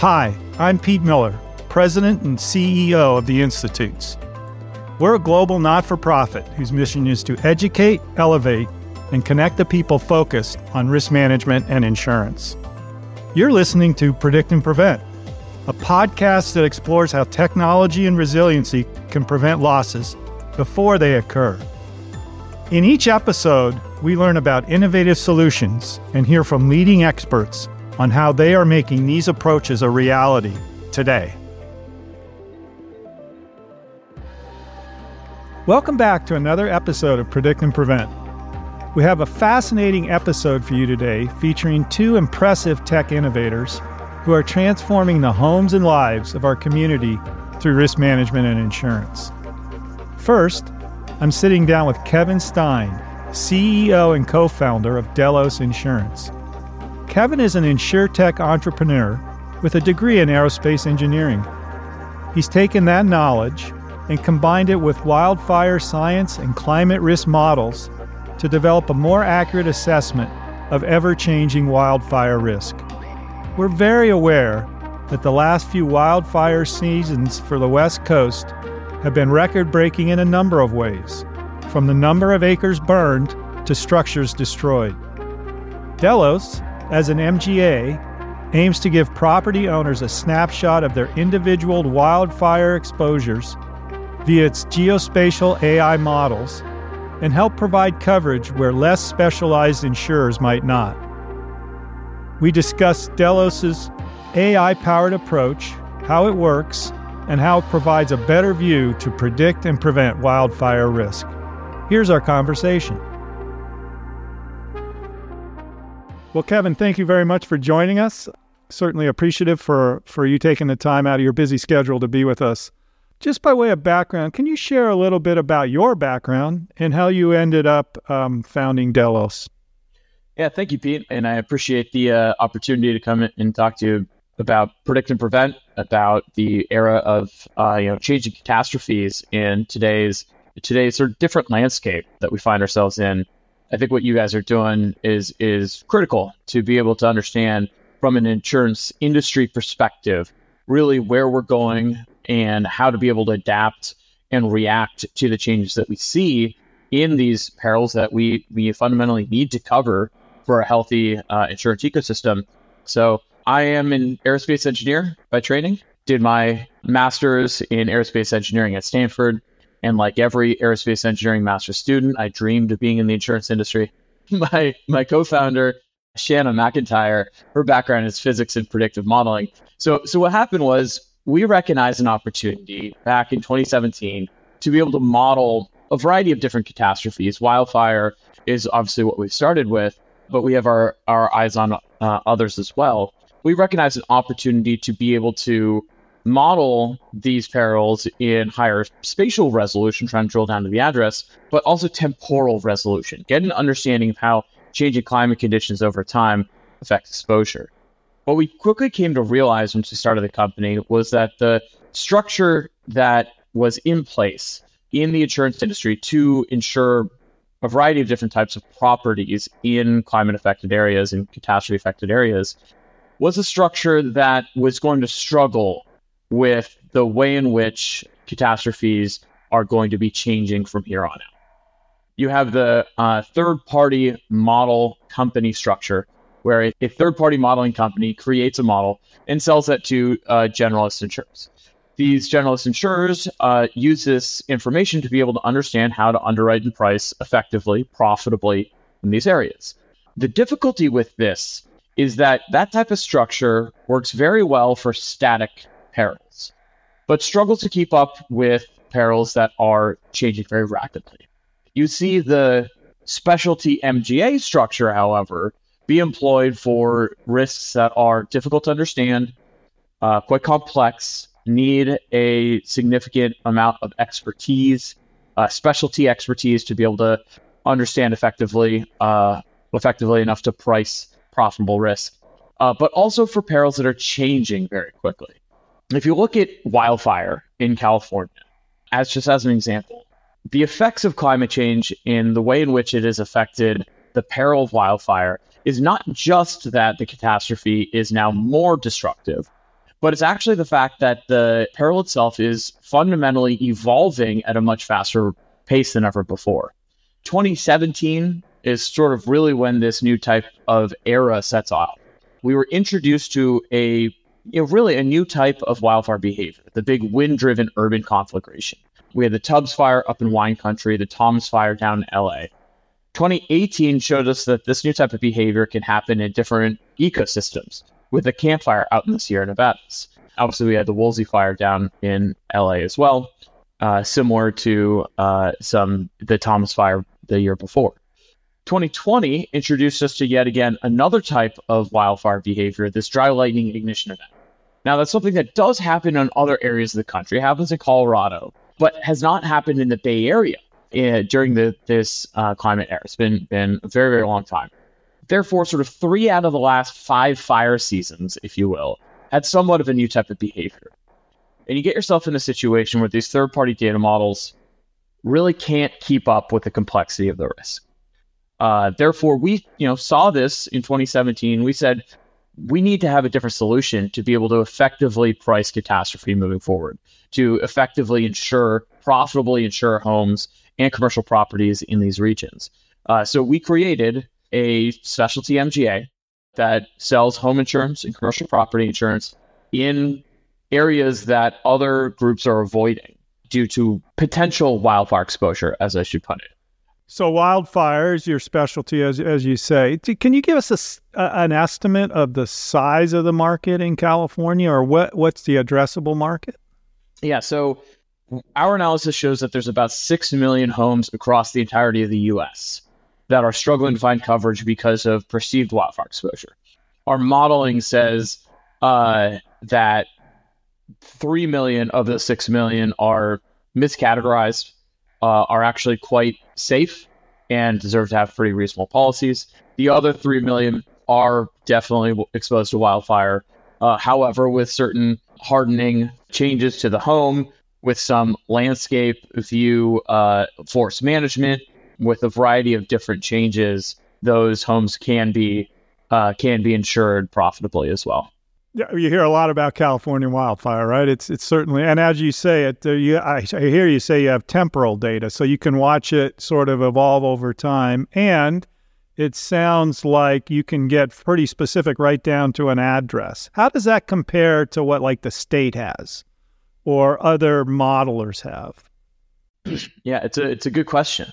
Hi, I'm Pete Miller, President and CEO of the Institutes. We're a global not for profit whose mission is to educate, elevate, and connect the people focused on risk management and insurance. You're listening to Predict and Prevent, a podcast that explores how technology and resiliency can prevent losses before they occur. In each episode, we learn about innovative solutions and hear from leading experts on how they are making these approaches a reality today. Welcome back to another episode of Predict and Prevent. We have a fascinating episode for you today featuring two impressive tech innovators who are transforming the homes and lives of our community through risk management and insurance. First, I'm sitting down with Kevin Stein, CEO and co founder of Delos Insurance. Kevin is an insurtech entrepreneur with a degree in aerospace engineering. He's taken that knowledge and combined it with wildfire science and climate risk models to develop a more accurate assessment of ever changing wildfire risk. We're very aware that the last few wildfire seasons for the West Coast have been record breaking in a number of ways, from the number of acres burned to structures destroyed. Delos as an MGA, aims to give property owners a snapshot of their individual wildfire exposures via its geospatial AI models and help provide coverage where less specialized insurers might not. We discuss Delos's AI powered approach, how it works, and how it provides a better view to predict and prevent wildfire risk. Here's our conversation. Well, Kevin, thank you very much for joining us. Certainly appreciative for, for you taking the time out of your busy schedule to be with us. Just by way of background, can you share a little bit about your background and how you ended up um, founding Delos? Yeah, thank you, Pete. And I appreciate the uh, opportunity to come and talk to you about predict and prevent, about the era of uh, you know changing catastrophes in today's today's sort of different landscape that we find ourselves in I think what you guys are doing is is critical to be able to understand from an insurance industry perspective really where we're going and how to be able to adapt and react to the changes that we see in these perils that we we fundamentally need to cover for a healthy uh, insurance ecosystem. So I am an aerospace engineer by training. Did my master's in aerospace engineering at Stanford. And like every aerospace engineering master student, I dreamed of being in the insurance industry. My my co-founder, Shanna McIntyre, her background is physics and predictive modeling. So so what happened was we recognized an opportunity back in 2017 to be able to model a variety of different catastrophes. Wildfire is obviously what we started with, but we have our, our eyes on uh, others as well. We recognize an opportunity to be able to model these perils in higher spatial resolution, trying to drill down to the address, but also temporal resolution, get an understanding of how changing climate conditions over time affect exposure. What we quickly came to realize once we started the company was that the structure that was in place in the insurance industry to insure a variety of different types of properties in climate affected areas and catastrophe affected areas was a structure that was going to struggle with the way in which catastrophes are going to be changing from here on out. You have the uh, third party model company structure, where a, a third party modeling company creates a model and sells that to uh, generalist insurers. These generalist insurers uh, use this information to be able to understand how to underwrite and price effectively, profitably in these areas. The difficulty with this is that that type of structure works very well for static perils, but struggle to keep up with perils that are changing very rapidly. You see the specialty MGA structure, however, be employed for risks that are difficult to understand, uh, quite complex, need a significant amount of expertise, uh, specialty expertise to be able to understand effectively, uh, effectively enough to price profitable risk, uh, but also for perils that are changing very quickly if you look at wildfire in California, as just as an example, the effects of climate change in the way in which it has affected the peril of wildfire is not just that the catastrophe is now more destructive, but it's actually the fact that the peril itself is fundamentally evolving at a much faster pace than ever before. 2017 is sort of really when this new type of era sets off. We were introduced to a you know, really a new type of wildfire behavior, the big wind driven urban conflagration. We had the Tubbs fire up in wine country, the Thomas fire down in LA. 2018 showed us that this new type of behavior can happen in different ecosystems with the Camp Fire out in the Sierra Nevadas. Obviously, we had the Woolsey fire down in LA as well, uh, similar to uh, some the Thomas fire the year before. 2020 introduced us to yet again another type of wildfire behavior, this dry lightning ignition event. Now, that's something that does happen in other areas of the country. It happens in Colorado, but has not happened in the Bay Area uh, during the, this uh, climate era. It's been, been a very, very long time. Therefore, sort of three out of the last five fire seasons, if you will, had somewhat of a new type of behavior. And you get yourself in a situation where these third party data models really can't keep up with the complexity of the risk. Uh, therefore, we you know saw this in 2017. We said we need to have a different solution to be able to effectively price catastrophe moving forward, to effectively insure, profitably insure homes and commercial properties in these regions. Uh, so we created a specialty MGA that sells home insurance and commercial property insurance in areas that other groups are avoiding due to potential wildfire exposure, as I should put it. So wildfires, your specialty, as as you say. Can you give us a, an estimate of the size of the market in California, or what what's the addressable market? Yeah. So our analysis shows that there's about six million homes across the entirety of the U.S. that are struggling to find coverage because of perceived wildfire exposure. Our modeling says uh, that 3 million of the 6 million are miscategorized, uh, are actually quite safe and deserve to have pretty reasonable policies. The other 3 million are definitely exposed to wildfire. Uh, however, with certain hardening changes to the home, with some landscape view uh, force management, with a variety of different changes, those homes can be uh, can be insured profitably as well. Yeah, you hear a lot about California wildfire, right? It's it's certainly, and as you say it, uh, you, I, I hear you say you have temporal data, so you can watch it sort of evolve over time, and it sounds like you can get pretty specific right down to an address. How does that compare to what like the state has, or other modelers have? Yeah, it's a it's a good question.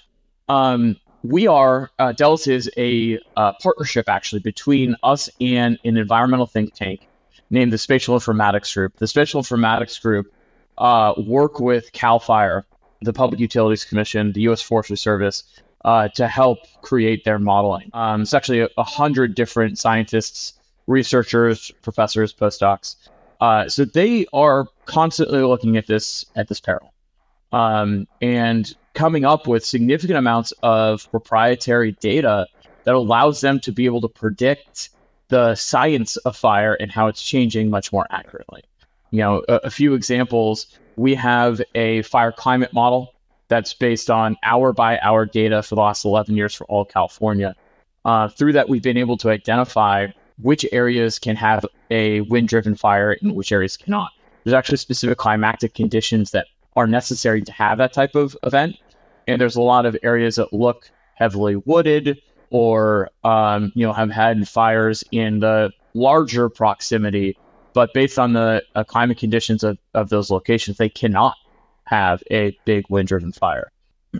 Um, we are uh, Delos is a uh, partnership actually between us and an environmental think tank named the Spatial Informatics Group. The Spatial Informatics Group uh, work with CAL FIRE, the Public Utilities Commission, the U.S. Forestry Service, uh, to help create their modeling. Um, it's actually a, hundred different scientists, researchers, professors, postdocs. Uh, so they are constantly looking at this at this peril, um, and coming up with significant amounts of proprietary data that allows them to be able to predict the science of fire and how it's changing much more accurately. You know, a, a few examples we have a fire climate model that's based on hour by hour data for the last 11 years for all California. Uh, through that, we've been able to identify which areas can have a wind driven fire and which areas cannot. There's actually specific climatic conditions that are necessary to have that type of event. And there's a lot of areas that look heavily wooded, or um, you know have had fires in the larger proximity, but based on the uh, climate conditions of, of those locations, they cannot have a big wind-driven fire.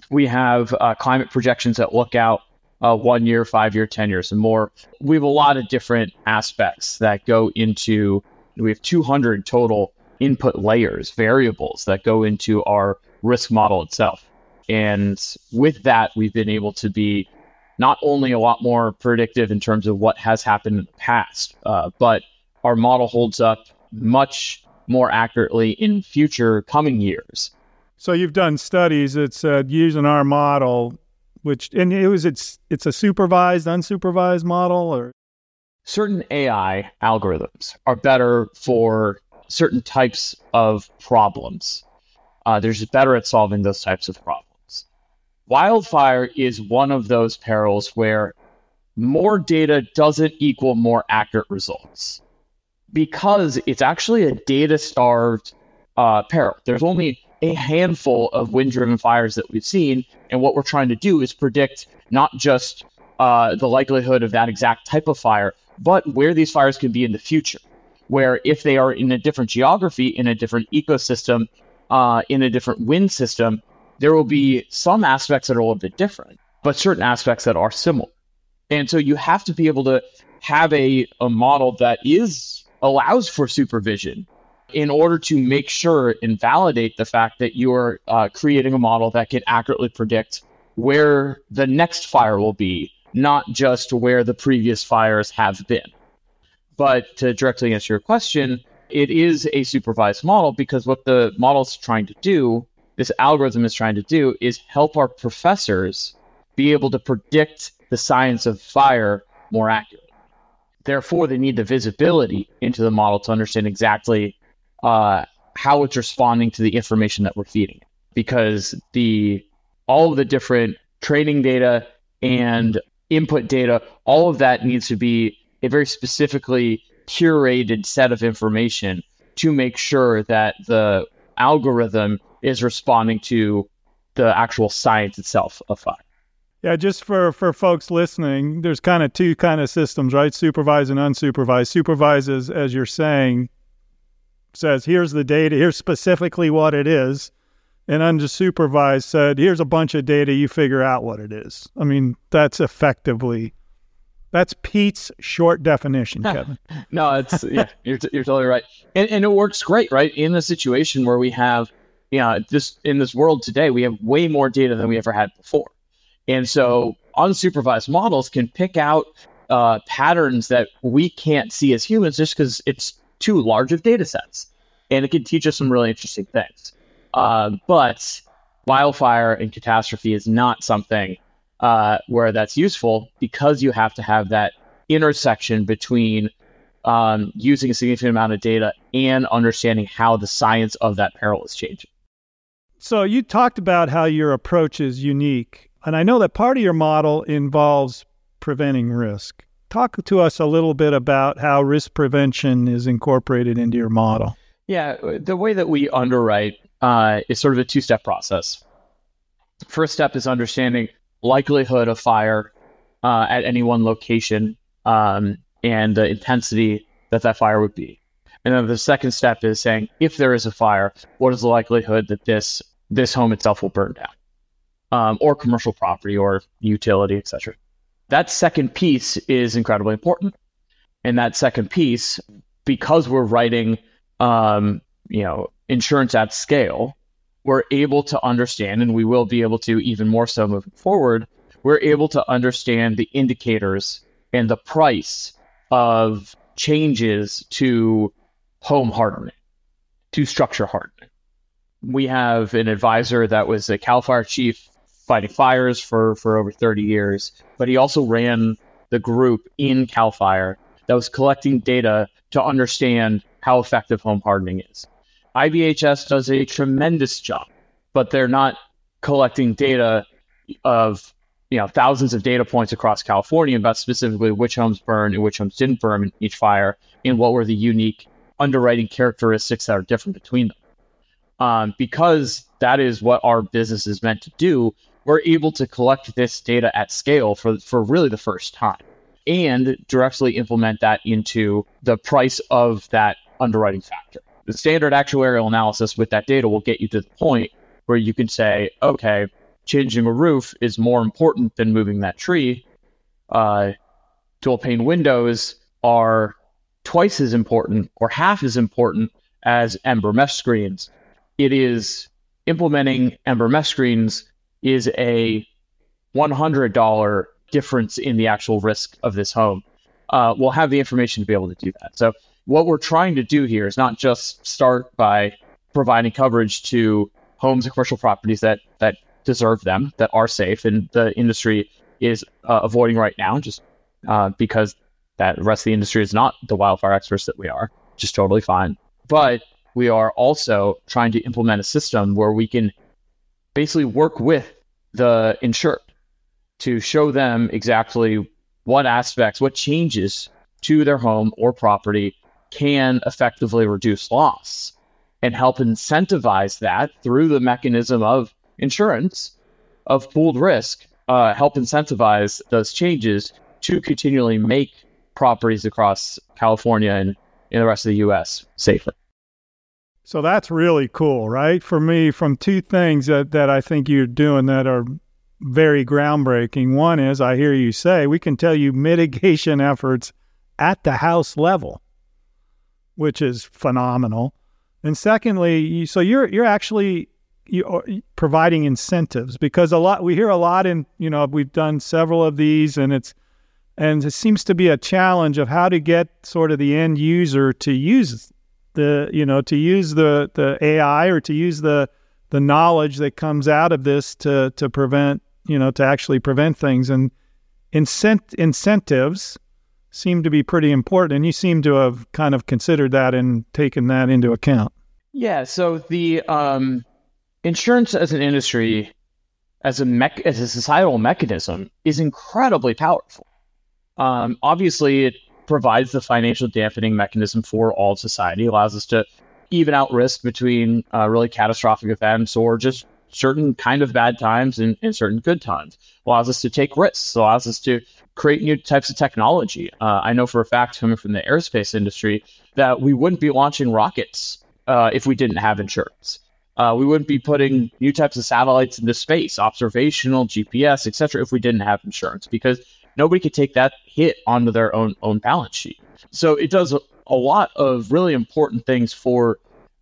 We have uh, climate projections that look out uh, one year, five year, ten years, and more. We have a lot of different aspects that go into. We have 200 total input layers, variables that go into our risk model itself. And with that, we've been able to be not only a lot more predictive in terms of what has happened in the past, uh, but our model holds up much more accurately in future coming years. So you've done studies that said using our model, which and it was it's it's a supervised, unsupervised model, or certain AI algorithms are better for certain types of problems. Uh, they're just better at solving those types of problems. Wildfire is one of those perils where more data doesn't equal more accurate results. because it's actually a data starved uh, peril. There's only a handful of wind driven fires that we've seen. And what we're trying to do is predict not just uh, the likelihood of that exact type of fire, but where these fires can be in the future. Where if they are in a different geography, in a different ecosystem, uh, in a different wind system, there will be some aspects that are a little bit different, but certain aspects that are similar. And so you have to be able to have a, a model that is allows for supervision in order to make sure and validate the fact that you're uh, creating a model that can accurately predict where the next fire will be, not just where the previous fires have been. But to directly answer your question, it is a supervised model because what the model is trying to do, this algorithm is trying to do, is help our professors be able to predict the science of fire more accurately. Therefore, they need the visibility into the model to understand exactly uh, how it's responding to the information that we're feeding because the all of the different training data and input data all of that needs to be a very specifically curated set of information to make sure that the algorithm is responding to the actual science itself of fire yeah, just for for folks listening, there's kind of two kind of systems, right? Supervised and unsupervised. Supervises, as you're saying, says, here's the data, here's specifically what it is. And unsupervised said, here's a bunch of data, you figure out what it is. I mean, that's effectively, that's Pete's short definition, Kevin. no, it's, yeah, you're, t- you're totally right. And, and it works great, right? In the situation where we have, you know, this, in this world today, we have way more data than we ever had before. And so unsupervised models can pick out uh, patterns that we can't see as humans just because it's too large of data sets. And it can teach us some really interesting things. Uh, but wildfire and catastrophe is not something uh, where that's useful because you have to have that intersection between um, using a significant amount of data and understanding how the science of that peril is changing. So you talked about how your approach is unique. And I know that part of your model involves preventing risk talk to us a little bit about how risk prevention is incorporated into your model. Yeah, the way that we underwrite uh, is sort of a two step process. First step is understanding likelihood of fire uh, at any one location um, and the intensity that that fire would be. And then the second step is saying if there is a fire, what is the likelihood that this this home itself will burn down, um, or commercial property, or utility, etc that second piece is incredibly important. And that second piece, because we're writing, um, you know, insurance at scale, we're able to understand, and we will be able to even more so moving forward. We're able to understand the indicators and the price of changes to home hardening, to structure hardening. We have an advisor that was a Cal Fire chief fighting fires for for over 30 years, but he also ran the group in Cal Fire that was collecting data to understand how effective home hardening is. IBHS does a tremendous job, but they're not collecting data of you know thousands of data points across California about specifically which homes burned and which homes didn't burn in each fire and what were the unique underwriting characteristics that are different between them. Um, because that is what our business is meant to do we're able to collect this data at scale for, for really the first time and directly implement that into the price of that underwriting factor. The standard actuarial analysis with that data will get you to the point where you can say, okay, changing a roof is more important than moving that tree. Uh, dual pane windows are twice as important or half as important as Ember mesh screens. It is implementing Ember mesh screens is a $100 difference in the actual risk of this home, uh, we'll have the information to be able to do that. So, what we're trying to do here is not just start by providing coverage to homes and commercial properties that that deserve them, that are safe, and the industry is uh, avoiding right now, just uh, because that the rest of the industry is not the wildfire experts that we are, just totally fine. But we are also trying to implement a system where we can basically work with the insured to show them exactly what aspects, what changes to their home or property can effectively reduce loss and help incentivize that through the mechanism of insurance of pooled risk, uh, help incentivize those changes to continually make properties across California and in the rest of the U.S. safer. So that's really cool, right? For me, from two things that, that I think you're doing that are very groundbreaking. One is I hear you say we can tell you mitigation efforts at the house level, which is phenomenal. And secondly, you, so you're you're actually you providing incentives because a lot we hear a lot in you know we've done several of these and it's and it seems to be a challenge of how to get sort of the end user to use the you know to use the the AI or to use the the knowledge that comes out of this to to prevent you know to actually prevent things. And incent- incentives seem to be pretty important and you seem to have kind of considered that and taken that into account. Yeah so the um, insurance as an industry as a as a societal mechanism is incredibly powerful um, obviously, it provides the financial dampening mechanism for all society, it allows us to even out risk between uh, really catastrophic events or just certain kind of bad times and, and, certain good times. Allows us to take risks. Allows us to create new types of technology. Uh, I know for a fact, coming from the aerospace industry, that we wouldn't be launching rockets uh, if we didn't have insurance. Uh, we wouldn't be putting new types of satellites into space, observational, GPS, etc., if we didn't have insurance, because nobody could take that hit onto their own own balance sheet. So it does a, a lot of really important things for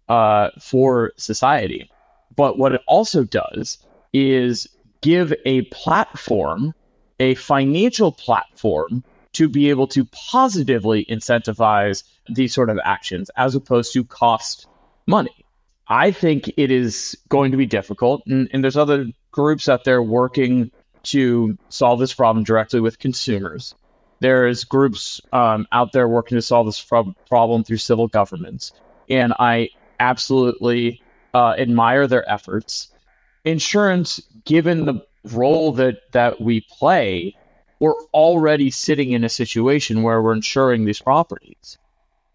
uh, for society. But what it also does is give a platform, a financial platform, to be able to positively incentivize these sort of actions as opposed to cost money. I think it is going to be difficult, and, and there's other groups out there working to solve this problem directly with consumers. There's groups um, out there working to solve this problem through civil governments, and I absolutely uh, admire their efforts. Insurance, given the role that that we play, we're already sitting in a situation where we're insuring these properties,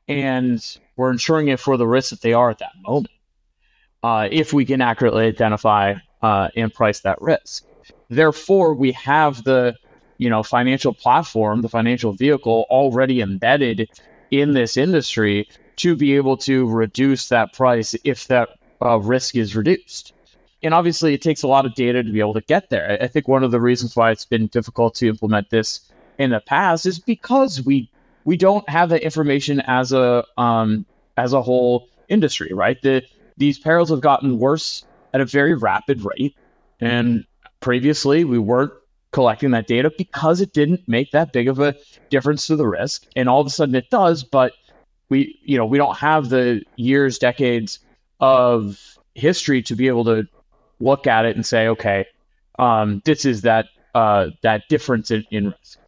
and we're insuring it for the risk that they are at that moment. Uh, if we can accurately identify uh, and price that risk. Therefore, we have the you know financial platform, the financial vehicle already embedded in this industry to be able to reduce that price if that uh, risk is reduced. And obviously, it takes a lot of data to be able to get there. I think one of the reasons why it's been difficult to implement this in the past is because we we don't have the information as a um, as a whole industry, right? The these perils have gotten worse at a very rapid rate, and previously we weren't collecting that data because it didn't make that big of a difference to the risk. And all of a sudden it does but we you know we don't have the years decades of history to be able to look at it and say okay um, this is that uh, that difference in, in risk.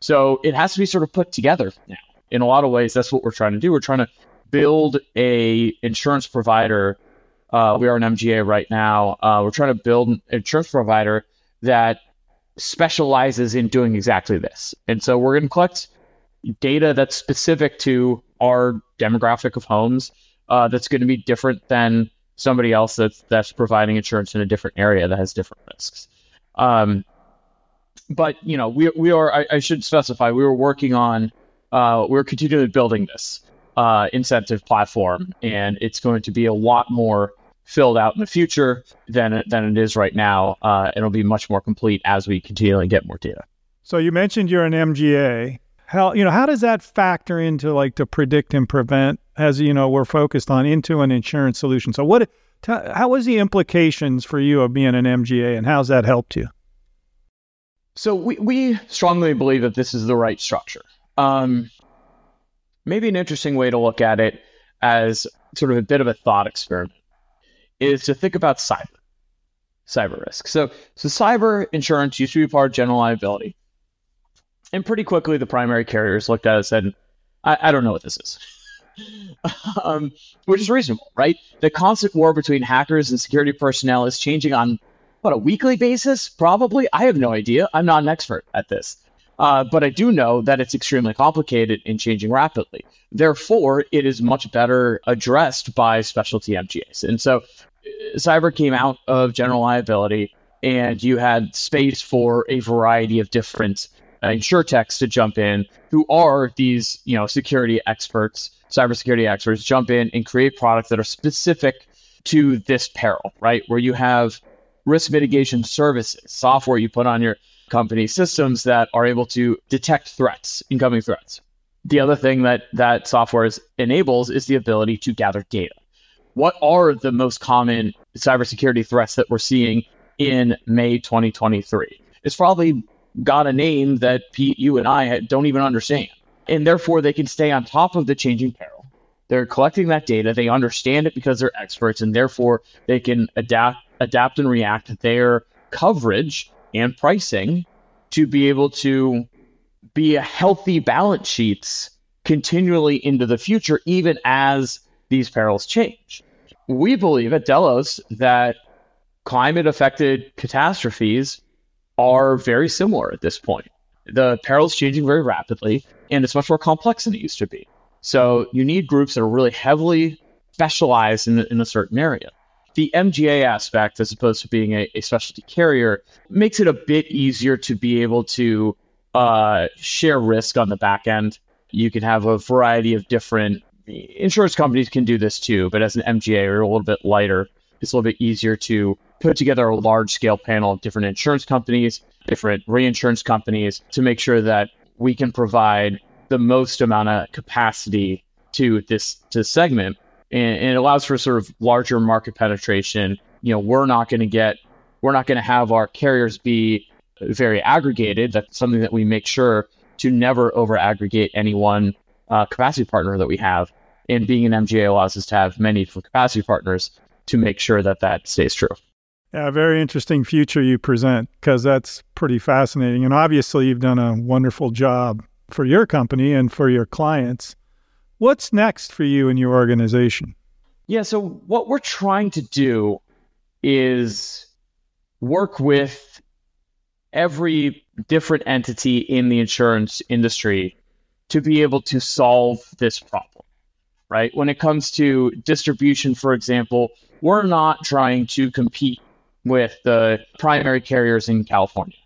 So it has to be sort of put together now. In a lot of ways that's what we're trying to do. We're trying to build a insurance provider uh, we are an MGA right now. Uh, we're trying to build an insurance provider that specializes in doing exactly this. And so we're going to collect data that's specific to our demographic of homes uh, that's going to be different than somebody else that's, that's providing insurance in a different area that has different risks. Um, but, you know, we, we are, I, I should specify, we were working on, uh, we're continually building this uh, incentive platform, and it's going to be a lot more filled out in the future than than it is right now. Uh, it'll be much more complete as we continually get more data. So you mentioned you're an MGA. How you know how does that factor into like to predict and prevent? As you know, we're focused on into an insurance solution. So what? T- how was the implications for you of being an MGA, and how's that helped you? So we we strongly believe that this is the right structure. Um, maybe an interesting way to look at it as sort of a bit of a thought experiment is to think about cyber, cyber risk. So, so cyber insurance used to be part of general liability. And pretty quickly, the primary carriers looked at it and said, I, I don't know what this is. um, which is reasonable, right? The constant war between hackers and security personnel is changing on what a weekly basis, probably. I have no idea. I'm not an expert at this. Uh, but I do know that it's extremely complicated and changing rapidly. Therefore, it is much better addressed by specialty MGAs. And so cyber came out of general liability, and you had space for a variety of different uh, insurtechs to jump in who are these you know security experts cybersecurity experts jump in and create products that are specific to this peril right? Where you have risk mitigation services software you put on your company systems that are able to detect threats incoming threats. The other thing that that software enables is the ability to gather data what are the most common cybersecurity threats that we're seeing in May 2023? It's probably got a name that Pete, you and I don't even understand. And therefore, they can stay on top of the changing peril. They're collecting that data. They understand it because they're experts, and therefore they can adapt, adapt and react their coverage and pricing to be able to be a healthy balance sheets continually into the future, even as these perils change. We believe at Delos that climate affected catastrophes are very similar at this point. The perils changing very rapidly, and it's much more complex than it used to be. So you need groups that are really heavily specialized in, in a certain area. The MGA aspect, as opposed to being a, a specialty carrier, makes it a bit easier to be able to uh, share risk on the back end. You can have a variety of different insurance companies can do this too, but as an MGA, you're a little bit lighter. It's a little bit easier to put together a large scale panel of different insurance companies, different reinsurance companies to make sure that we can provide the most amount of capacity to this to segment. And, and it allows for sort of larger market penetration. You know we're not going to get we're not going to have our carriers be very aggregated. That's something that we make sure to never over aggregate any one uh, capacity partner that we have and being an mga allows us to have many different capacity partners to make sure that that stays true yeah, very interesting future you present because that's pretty fascinating. And obviously, you've done a wonderful job for your company and for your clients. What's next for you and your organization? Yeah, so what we're trying to do is work with every different entity in the insurance industry to be able to solve this problem, right? When it comes to distribution, for example, we're not trying to compete with the primary carriers in California.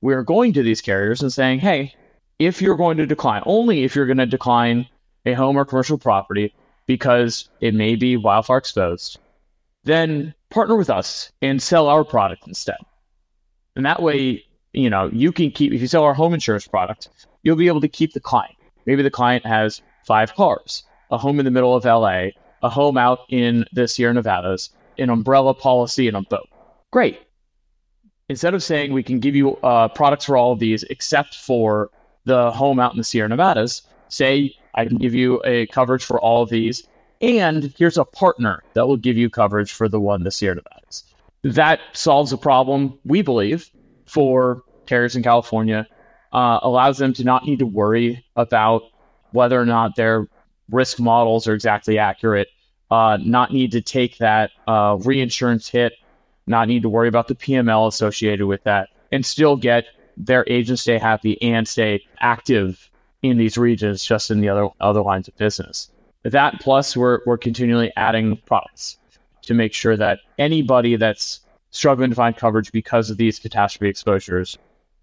We're going to these carriers and saying, hey, if you're going to decline, only if you're going to decline a home or commercial property because it may be wildfire exposed, then partner with us and sell our product instead. And that way, you know, you can keep, if you sell our home insurance product, you'll be able to keep the client. Maybe the client has five cars, a home in the middle of LA, a home out in the Sierra Nevadas, an umbrella policy, and a boat. Great. Instead of saying we can give you uh, products for all of these except for the home out in the Sierra Nevadas, say I can give you a coverage for all of these, and here's a partner that will give you coverage for the one the Sierra Nevadas. That solves a problem, we believe, for carriers in California, uh, allows them to not need to worry about whether or not their risk models are exactly accurate, uh, not need to take that uh, reinsurance hit not need to worry about the PML associated with that, and still get their agents stay happy and stay active in these regions, just in the other other lines of business. That plus, we're we're continually adding products to make sure that anybody that's struggling to find coverage because of these catastrophe exposures,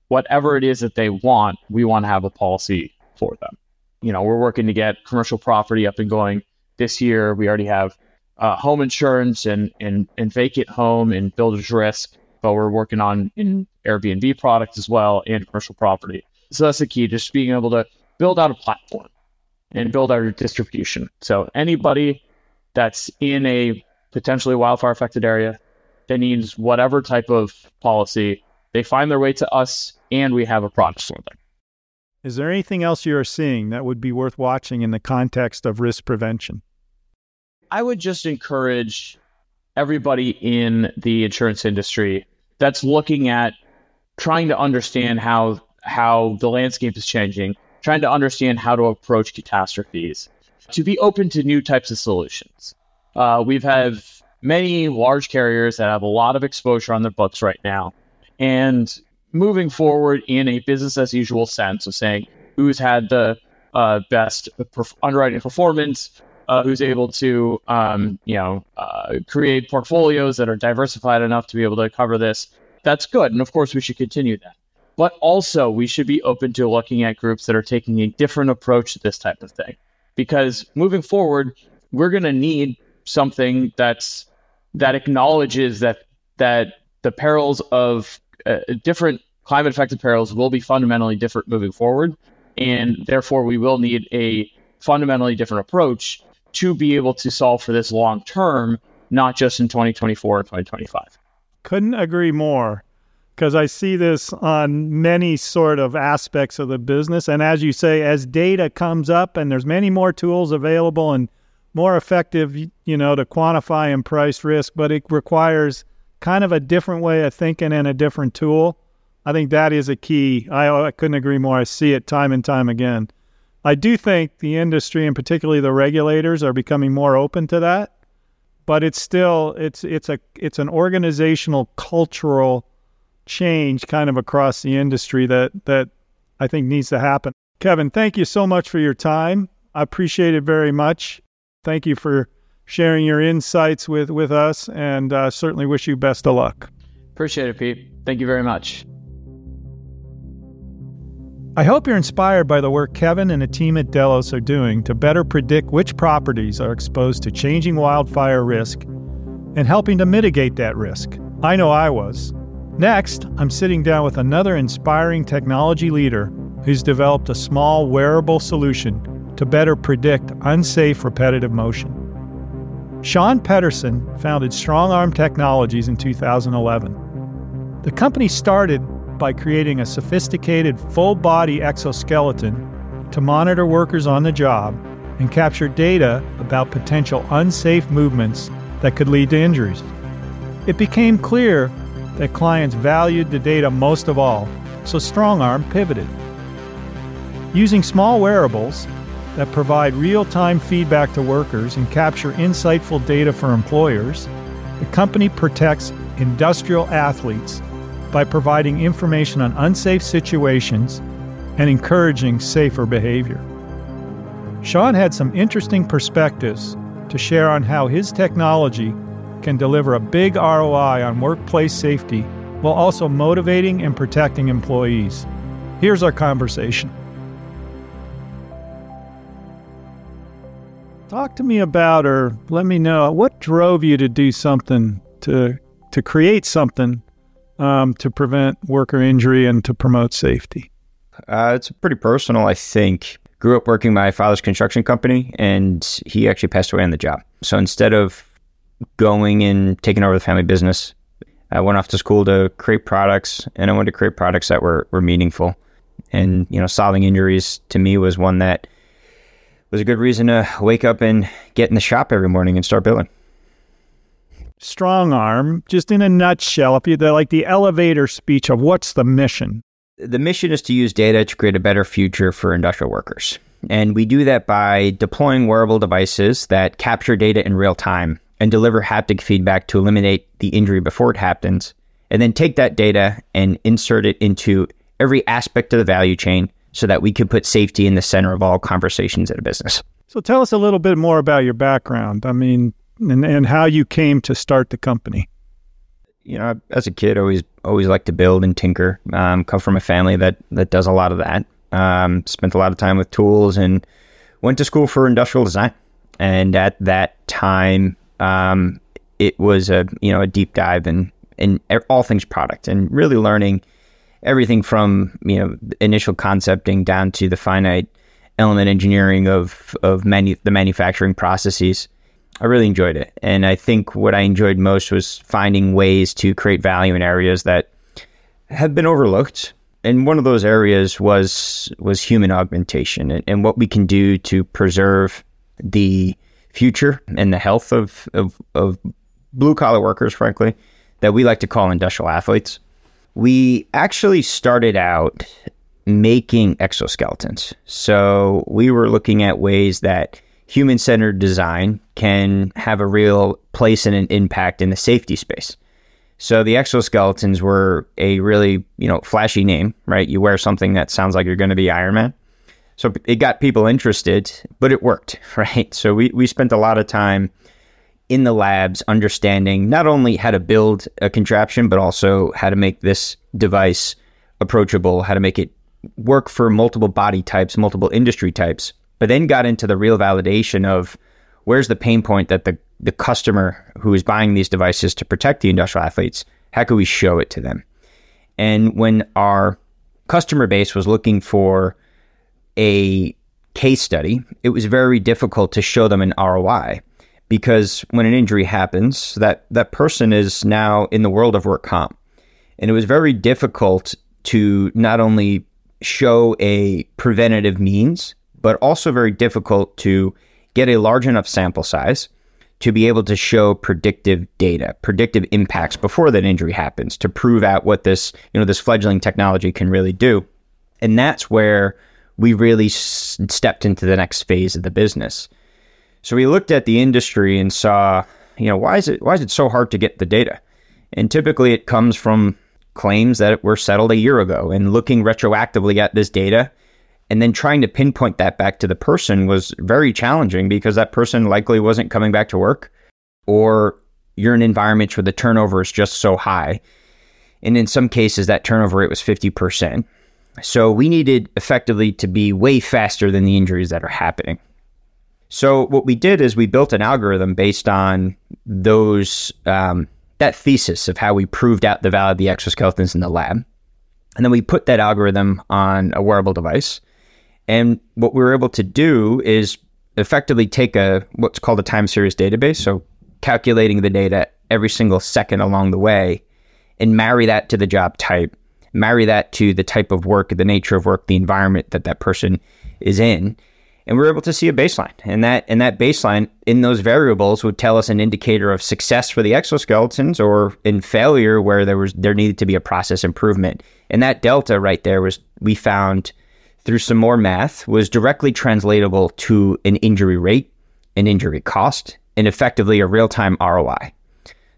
whatever it is that they want, we want to have a policy for them. You know, we're working to get commercial property up and going this year. We already have uh, home insurance and, and, and vacant home and builder's risk, but we're working on in Airbnb products as well and commercial property. So that's the key, just being able to build out a platform and build our distribution. So anybody that's in a potentially wildfire affected area that needs whatever type of policy, they find their way to us and we have a product for them. Is there anything else you are seeing that would be worth watching in the context of risk prevention? I would just encourage everybody in the insurance industry that's looking at trying to understand how how the landscape is changing, trying to understand how to approach catastrophes, to be open to new types of solutions. Uh, we've had many large carriers that have a lot of exposure on their books right now, and moving forward in a business as usual sense of saying who's had the uh, best perf- underwriting performance, uh, who's able to um, you know uh, create portfolios that are diversified enough to be able to cover this. That's good, and of course we should continue that. But also we should be open to looking at groups that are taking a different approach to this type of thing, because moving forward we're going to need something that's that acknowledges that that the perils of uh, different climate affected perils will be fundamentally different moving forward. And therefore, we will need a fundamentally different approach to be able to solve for this long term, not just in 2024 and 2025. Couldn't agree more because I see this on many sort of aspects of the business. And as you say, as data comes up and there's many more tools available and more effective, you know, to quantify and price risk, but it requires kind of a different way of thinking and a different tool. I think that is a key. I, I couldn't agree more. I see it time and time again. I do think the industry and particularly the regulators are becoming more open to that, but it's still it's it's a it's an organizational cultural change kind of across the industry that that I think needs to happen. Kevin, thank you so much for your time. I appreciate it very much. Thank you for sharing your insights with, with us and uh, certainly wish you best of luck. Appreciate it, Pete. Thank you very much. I hope you're inspired by the work Kevin and the team at Delos are doing to better predict which properties are exposed to changing wildfire risk and helping to mitigate that risk. I know I was. Next, I'm sitting down with another inspiring technology leader who's developed a small wearable solution to better predict unsafe repetitive motion. Sean Petterson founded StrongArm Technologies in 2011. The company started by creating a sophisticated full body exoskeleton to monitor workers on the job and capture data about potential unsafe movements that could lead to injuries. It became clear that clients valued the data most of all, so StrongArm pivoted. Using small wearables, that provide real time feedback to workers and capture insightful data for employers, the company protects industrial athletes by providing information on unsafe situations and encouraging safer behavior. Sean had some interesting perspectives to share on how his technology can deliver a big ROI on workplace safety while also motivating and protecting employees. Here's our conversation. Talk to me about, or let me know what drove you to do something to to create something um, to prevent worker injury and to promote safety. Uh, it's pretty personal, I think. Grew up working my father's construction company, and he actually passed away on the job. So instead of going and taking over the family business, I went off to school to create products, and I wanted to create products that were were meaningful. And you know, solving injuries to me was one that was a good reason to wake up and get in the shop every morning and start building. StrongArm, just in a nutshell, if you the like the elevator speech of what's the mission? The mission is to use data to create a better future for industrial workers. And we do that by deploying wearable devices that capture data in real time and deliver haptic feedback to eliminate the injury before it happens, and then take that data and insert it into every aspect of the value chain so that we could put safety in the center of all conversations at a business. So tell us a little bit more about your background. I mean, and, and how you came to start the company. You know, as a kid, always always liked to build and tinker. Um, come from a family that that does a lot of that. Um, spent a lot of time with tools and went to school for industrial design. And at that time, um, it was a you know a deep dive in in all things product and really learning everything from you know initial concepting down to the finite element engineering of of manu- the manufacturing processes. I really enjoyed it, and I think what I enjoyed most was finding ways to create value in areas that have been overlooked. And one of those areas was was human augmentation and, and what we can do to preserve the future and the health of, of, of blue collar workers, frankly, that we like to call industrial athletes. We actually started out making exoskeletons. So we were looking at ways that human centered design can have a real place and an impact in the safety space. So the exoskeletons were a really, you know, flashy name, right? You wear something that sounds like you're going to be Iron Man. So it got people interested, but it worked, right? So we, we spent a lot of time in the labs understanding not only how to build a contraption, but also how to make this device approachable, how to make it work for multiple body types, multiple industry types, but then got into the real validation of where's the pain point that the, the customer who is buying these devices to protect the industrial athletes, how can we show it to them? And when our customer base was looking for a case study, it was very difficult to show them an ROI because when an injury happens, that that person is now in the world of work comp. And it was very difficult to not only show a preventative means, but also very difficult to get a large enough sample size to be able to show predictive data, predictive impacts before that injury happens to prove out what this, you know, this fledgling technology can really do. And that's where we really s- stepped into the next phase of the business. So we looked at the industry and saw, you know, why is it why is it so hard to get the data? And typically it comes from claims that were settled a year ago and looking retroactively at this data and then trying to pinpoint that back to the person was very challenging because that person likely wasn't coming back to work or you're in environments where the turnover is just so high. And in some cases that turnover rate was 50%. So we needed effectively to be way faster than the injuries that are happening. So what we did is we built an algorithm based on those um, that thesis of how we proved out the value of the exoskeletons in the lab, and then we put that algorithm on a wearable device. And what we were able to do is effectively take a what's called a time series database, so calculating the data every single second along the way, and marry that to the job type, marry that to the type of work, the nature of work, the environment that that person is in, and we are able to see a baseline. And that and that baseline in those variables would tell us an indicator of success for the exoskeletons or in failure where there was there needed to be a process improvement. And that delta right there was we found through some more math was directly translatable to an injury rate, an injury cost, and effectively a real-time ROI.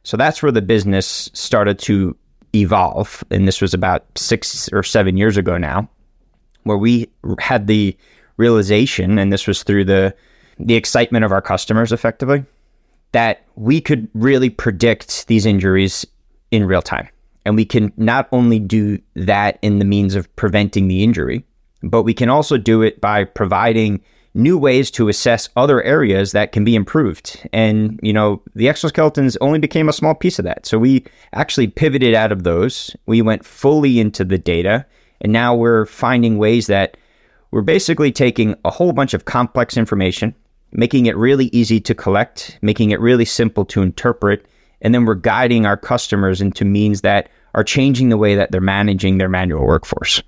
So that's where the business started to evolve. And this was about six or seven years ago now, where we had the realization, and this was through the the excitement of our customers effectively, that we could really predict these injuries in real time. And we can not only do that in the means of preventing the injury, but we can also do it by providing new ways to assess other areas that can be improved. And, you know, the exoskeletons only became a small piece of that. So we actually pivoted out of those. We went fully into the data. And now we're finding ways that we're basically taking a whole bunch of complex information, making it really easy to collect, making it really simple to interpret, and then we're guiding our customers into means that are changing the way that they're managing their manual workforce.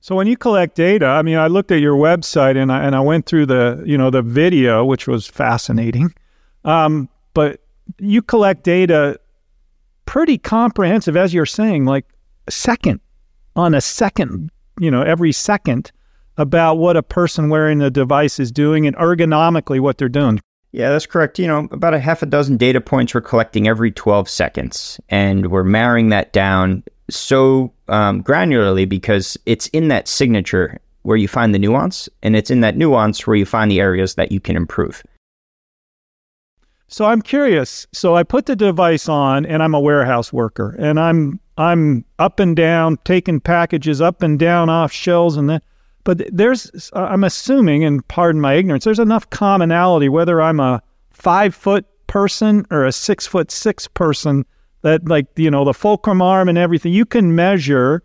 So when you collect data, I mean, I looked at your website and I and I went through the you know the video, which was fascinating. Um, but you collect data pretty comprehensive, as you're saying, like a second on a second, you know, every second about what a person wearing the device is doing and ergonomically what they're doing. Yeah, that's correct. You know, about a half a dozen data points we're collecting every 12 seconds, and we're marrying that down so um, granularly because it's in that signature where you find the nuance, and it's in that nuance where you find the areas that you can improve. So I'm curious. So I put the device on, and I'm a warehouse worker, and I'm I'm up and down taking packages up and down off shelves, and then but there's, I'm assuming, and pardon my ignorance, there's enough commonality whether I'm a five foot person or a six foot six person that, like, you know, the fulcrum arm and everything, you can measure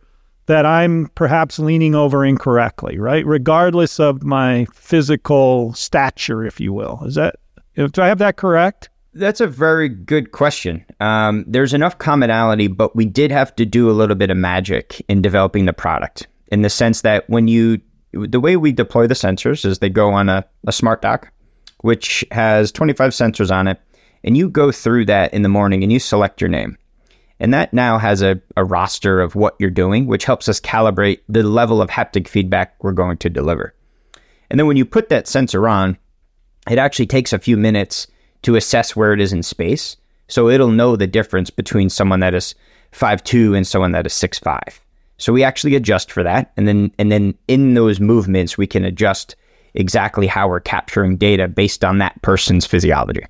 that I'm perhaps leaning over incorrectly, right? Regardless of my physical stature, if you will. Is that, do I have that correct? That's a very good question. Um, there's enough commonality, but we did have to do a little bit of magic in developing the product in the sense that when you the way we deploy the sensors is they go on a, a smart dock, which has 25 sensors on it. And you go through that in the morning and you select your name. And that now has a, a roster of what you're doing, which helps us calibrate the level of haptic feedback we're going to deliver. And then when you put that sensor on, it actually takes a few minutes to assess where it is in space So it'll know the difference between someone that is five two and someone that is six five. So we actually adjust for that, and then and then in those movements we can adjust exactly how we're capturing data based on that person's physiology.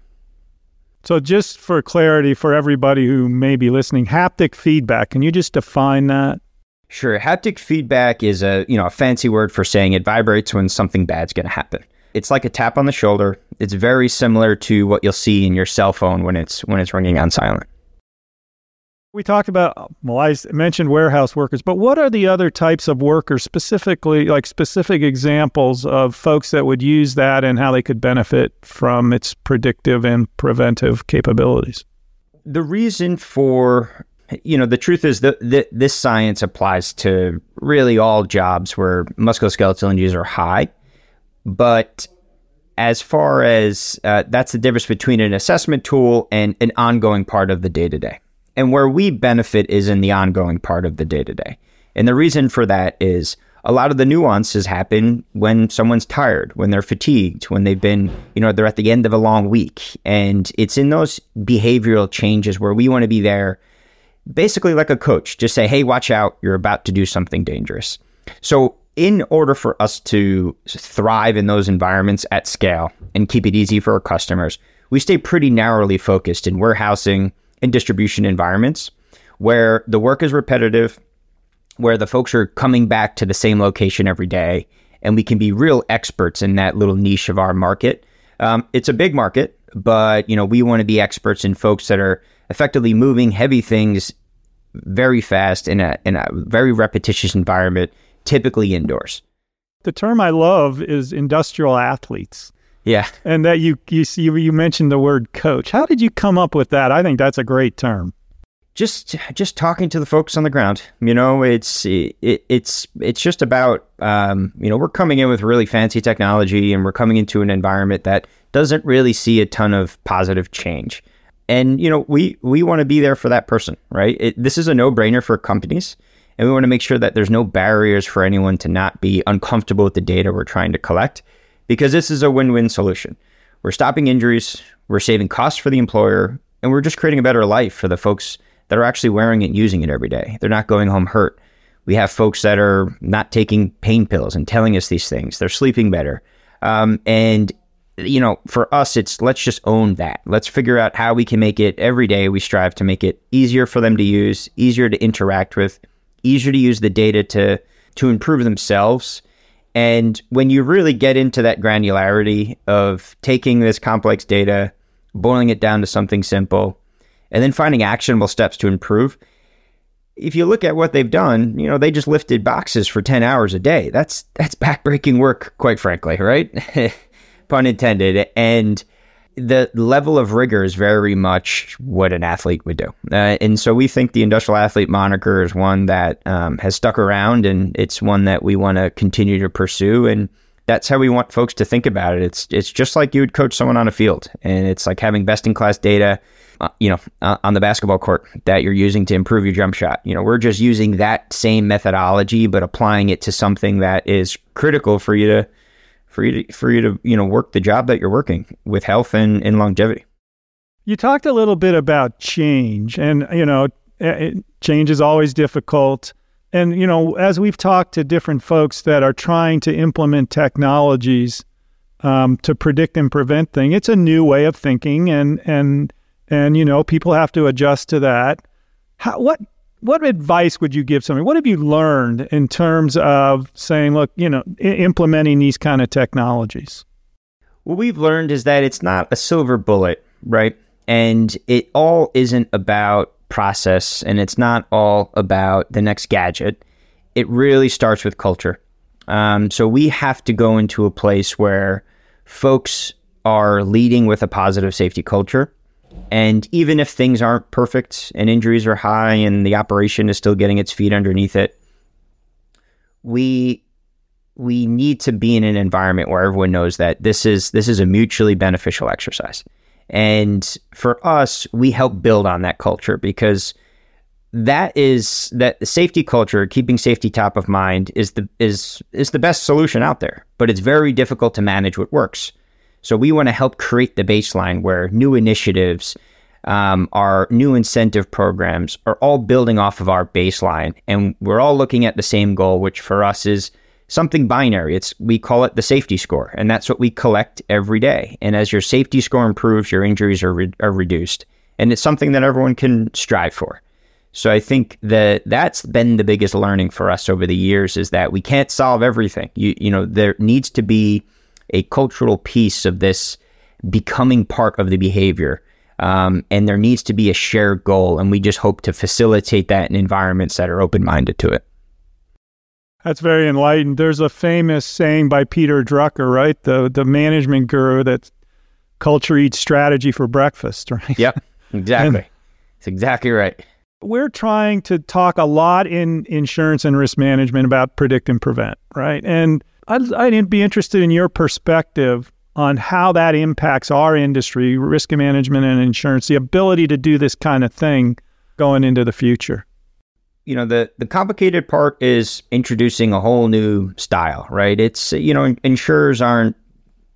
So just for clarity for everybody who may be listening, haptic feedback, can you just define that? Sure. Haptic feedback is a, you know, a fancy word for saying it vibrates when something bad's going to happen. It's like a tap on the shoulder. It's very similar to what you'll see in your cell phone when it's when it's ringing on silent. We talked about, well, I mentioned warehouse workers, but what are the other types of workers, specifically, like specific examples of folks that would use that and how they could benefit from its predictive and preventive capabilities? The reason for, you know, the truth is that this science applies to really all jobs where musculoskeletal injuries are high. But as far as uh, that's the difference between an assessment tool and an ongoing part of the day to day. And where we benefit is in the ongoing part of the day to day. And the reason for that is a lot of the nuances happen when someone's tired, when they're fatigued, when they've been, you know, they're at the end of a long week. And it's in those behavioral changes where we want to be there, basically like a coach, just say, hey, watch out, you're about to do something dangerous. So, in order for us to thrive in those environments at scale and keep it easy for our customers, we stay pretty narrowly focused in warehousing and distribution environments where the work is repetitive, where the folks are coming back to the same location every day, and we can be real experts in that little niche of our market. Um, it's a big market, but you know we want to be experts in folks that are effectively moving heavy things very fast in a in a very repetitious environment, typically indoors. The term I love is industrial athletes. Yeah. And that you you see you mentioned the word coach. How did you come up with that? I think that's a great term. Just just talking to the folks on the ground. You know, it's it, it's it's just about um, you know, we're coming in with really fancy technology and we're coming into an environment that doesn't really see a ton of positive change. And you know, we we want to be there for that person, right? It, this is a no-brainer for companies and we want to make sure that there's no barriers for anyone to not be uncomfortable with the data we're trying to collect because this is a win win solution. We're stopping injuries, we're saving costs for the employer, and we're just creating a better life for the folks that are actually wearing it and using it every day. They're not going home hurt. We have folks that are not taking pain pills and telling us these things. They're sleeping better. Um, and, you know, for us, it's let's just own that. Let's figure out how we can make it every day. We strive to make it easier for them to use, easier to interact with, easier to use the data to to improve themselves and when you really get into that granularity of taking this complex data, boiling it down to something simple, and then finding actionable steps to improve, if you look at what they've done, you know, they just lifted boxes for 10 hours a day. That's that's backbreaking work, quite frankly, right? Pun intended. And the level of rigor is very much what an athlete would do. Uh, and so we think the industrial athlete moniker is one that um, has stuck around and it's one that we want to continue to pursue. And that's how we want folks to think about it. It's, it's just like you would coach someone on a field and it's like having best in class data, uh, you know, uh, on the basketball court that you're using to improve your jump shot. You know, we're just using that same methodology, but applying it to something that is critical for you to for you to, for you to you know work the job that you're working with health and, and longevity. You talked a little bit about change, and you know, change is always difficult. And you know, as we've talked to different folks that are trying to implement technologies um, to predict and prevent things, it's a new way of thinking, and and and you know, people have to adjust to that. How, what what advice would you give somebody? What have you learned in terms of saying, look, you know, I- implementing these kind of technologies? What we've learned is that it's not a silver bullet, right? And it all isn't about process and it's not all about the next gadget. It really starts with culture. Um, so we have to go into a place where folks are leading with a positive safety culture and even if things aren't perfect and injuries are high and the operation is still getting its feet underneath it, we we need to be in an environment where everyone knows that this is this is a mutually beneficial exercise. And for us, we help build on that culture because that is that the safety culture, keeping safety top of mind is the is is the best solution out there. But it's very difficult to manage what works. So we want to help create the baseline where new initiatives, um, our new incentive programs are all building off of our baseline, and we're all looking at the same goal, which for us is something binary. It's we call it the safety score, and that's what we collect every day. And as your safety score improves, your injuries are re- are reduced, and it's something that everyone can strive for. So I think that that's been the biggest learning for us over the years is that we can't solve everything. You you know there needs to be a cultural piece of this becoming part of the behavior. Um, and there needs to be a shared goal. And we just hope to facilitate that in environments that are open minded to it. That's very enlightened. There's a famous saying by Peter Drucker, right? The the management guru that culture eats strategy for breakfast, right? Yep, exactly. and That's exactly right. We're trying to talk a lot in insurance and risk management about predict and prevent, right? And I'd, I'd be interested in your perspective on how that impacts our industry, risk management and insurance, the ability to do this kind of thing going into the future. You know, the, the complicated part is introducing a whole new style, right? It's, you know, insurers aren't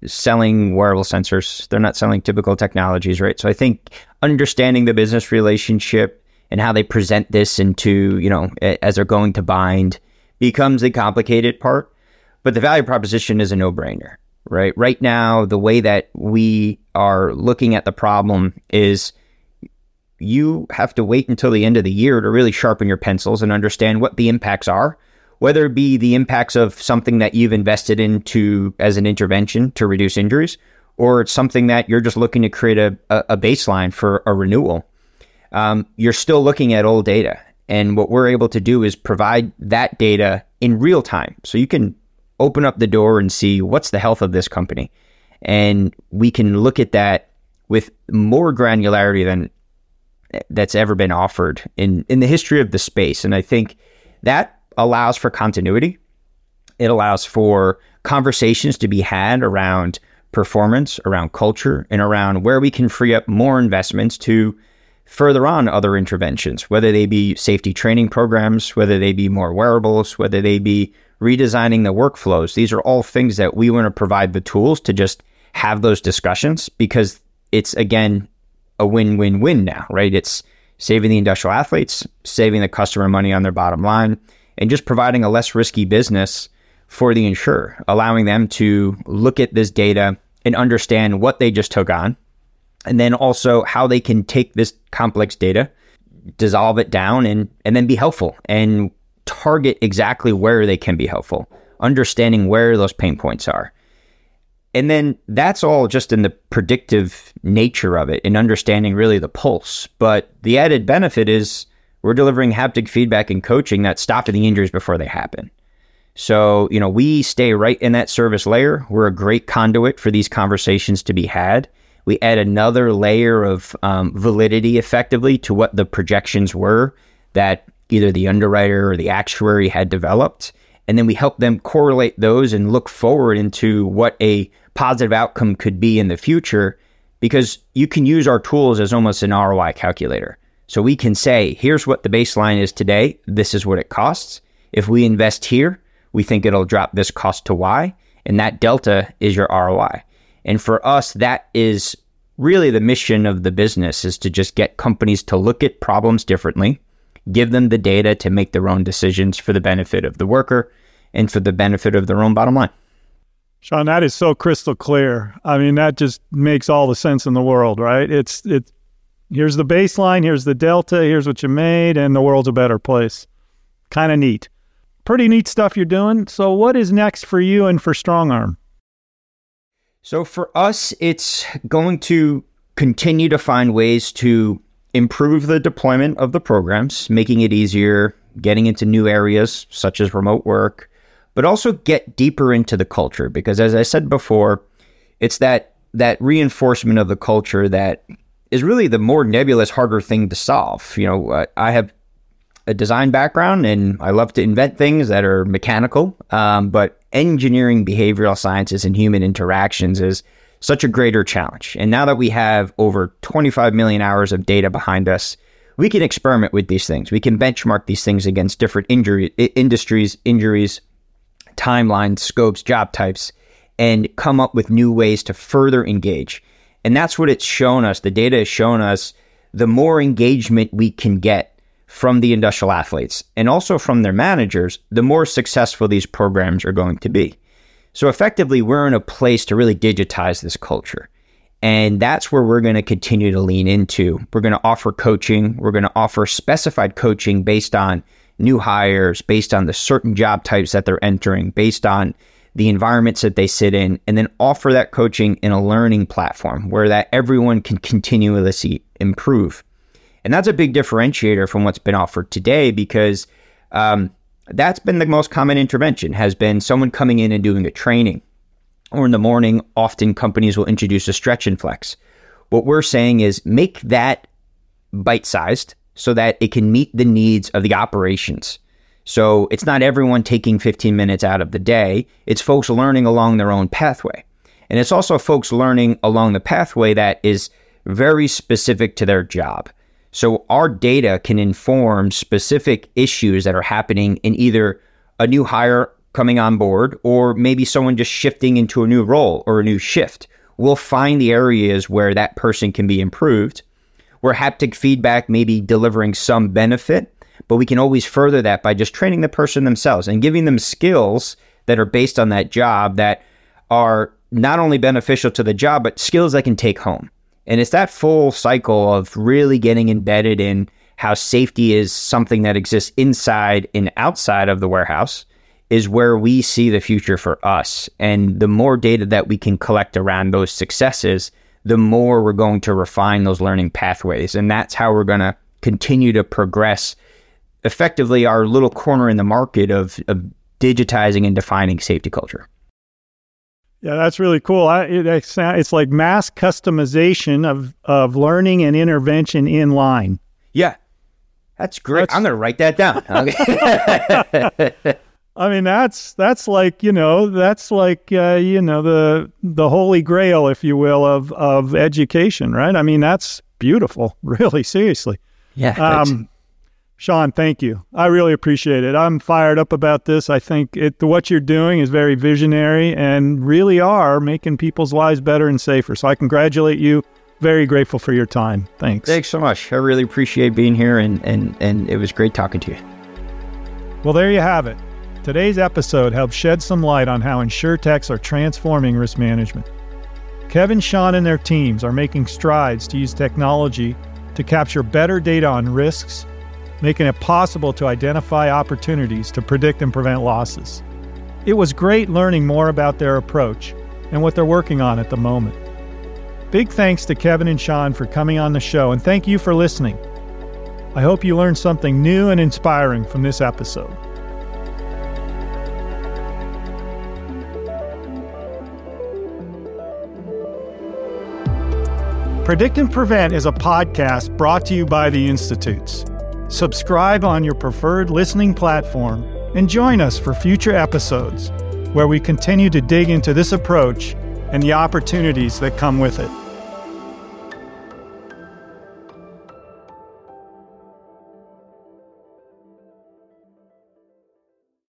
selling wearable sensors, they're not selling typical technologies, right? So I think understanding the business relationship and how they present this into, you know, as they're going to bind becomes a complicated part. But the value proposition is a no brainer right? Right now, the way that we are looking at the problem is you have to wait until the end of the year to really sharpen your pencils and understand what the impacts are, whether it be the impacts of something that you've invested into as an intervention to reduce injuries, or it's something that you're just looking to create a, a baseline for a renewal. Um, you're still looking at old data. And what we're able to do is provide that data in real time. So you can open up the door and see what's the health of this company. And we can look at that with more granularity than that's ever been offered in, in the history of the space. And I think that allows for continuity. It allows for conversations to be had around performance, around culture, and around where we can free up more investments to further on other interventions, whether they be safety training programs, whether they be more wearables, whether they be redesigning the workflows. These are all things that we want to provide the tools to just have those discussions because it's again a win-win-win now, right? It's saving the industrial athletes, saving the customer money on their bottom line, and just providing a less risky business for the insurer, allowing them to look at this data and understand what they just took on, and then also how they can take this complex data, dissolve it down, and and then be helpful and target exactly where they can be helpful, understanding where those pain points are. And then that's all just in the predictive nature of it and understanding really the pulse. But the added benefit is we're delivering haptic feedback and coaching that stopping the injuries before they happen. So, you know, we stay right in that service layer. We're a great conduit for these conversations to be had. We add another layer of um, validity effectively to what the projections were that either the underwriter or the actuary had developed. And then we help them correlate those and look forward into what a positive outcome could be in the future because you can use our tools as almost an ROI calculator. So we can say, here's what the baseline is today. This is what it costs. If we invest here, we think it'll drop this cost to Y. And that delta is your ROI. And for us, that is really the mission of the business is to just get companies to look at problems differently give them the data to make their own decisions for the benefit of the worker and for the benefit of their own bottom line. Sean, that is so crystal clear. I mean, that just makes all the sense in the world, right? It's it. Here's the baseline. Here's the delta. Here's what you made, and the world's a better place. Kind of neat. Pretty neat stuff you're doing. So, what is next for you and for StrongArm? So, for us, it's going to continue to find ways to improve the deployment of the programs, making it easier, getting into new areas such as remote work, but also get deeper into the culture because as I said before, it's that that reinforcement of the culture that is really the more nebulous, harder thing to solve. You know, uh, I have a design background and I love to invent things that are mechanical, um, but engineering behavioral sciences and human interactions is such a greater challenge. And now that we have over 25 million hours of data behind us, we can experiment with these things. We can benchmark these things against different injury industries, injuries, timelines, scopes, job types, and come up with new ways to further engage. And that's what it's shown us. The data has shown us the more engagement we can get from the industrial athletes and also from their managers, the more successful these programs are going to be. So effectively, we're in a place to really digitize this culture. And that's where we're going to continue to lean into. We're going to offer coaching. We're going to offer specified coaching based on new hires, based on the certain job types that they're entering, based on the environments that they sit in, and then offer that coaching in a learning platform where that everyone can continuously improve. And that's a big differentiator from what's been offered today because um, that's been the most common intervention has been someone coming in and doing a training or in the morning, often companies will introduce a stretch and flex. What we're saying is make that bite sized so that it can meet the needs of the operations. So it's not everyone taking 15 minutes out of the day, it's folks learning along their own pathway. And it's also folks learning along the pathway that is very specific to their job. So our data can inform specific issues that are happening in either a new hire coming on board or maybe someone just shifting into a new role or a new shift. We'll find the areas where that person can be improved, where haptic feedback may be delivering some benefit, but we can always further that by just training the person themselves and giving them skills that are based on that job that are not only beneficial to the job, but skills they can take home. And it's that full cycle of really getting embedded in how safety is something that exists inside and outside of the warehouse is where we see the future for us. And the more data that we can collect around those successes, the more we're going to refine those learning pathways. And that's how we're going to continue to progress effectively our little corner in the market of, of digitizing and defining safety culture. Yeah, that's really cool. I, it, it's like mass customization of, of learning and intervention in line. Yeah, that's great. That's, I'm going to write that down. I mean, that's that's like you know that's like uh, you know the the holy grail, if you will, of of education, right? I mean, that's beautiful, really, seriously. Yeah. Um, Sean, thank you. I really appreciate it. I'm fired up about this. I think it what you're doing is very visionary and really are making people's lives better and safer. So I congratulate you. Very grateful for your time. Thanks. Thanks so much. I really appreciate being here and and and it was great talking to you. Well, there you have it. Today's episode helps shed some light on how insurtechs are transforming risk management. Kevin, Sean, and their teams are making strides to use technology to capture better data on risks, making it possible to identify opportunities to predict and prevent losses. It was great learning more about their approach and what they're working on at the moment. Big thanks to Kevin and Sean for coming on the show, and thank you for listening. I hope you learned something new and inspiring from this episode. Predict and Prevent is a podcast brought to you by the Institutes. Subscribe on your preferred listening platform and join us for future episodes where we continue to dig into this approach and the opportunities that come with it.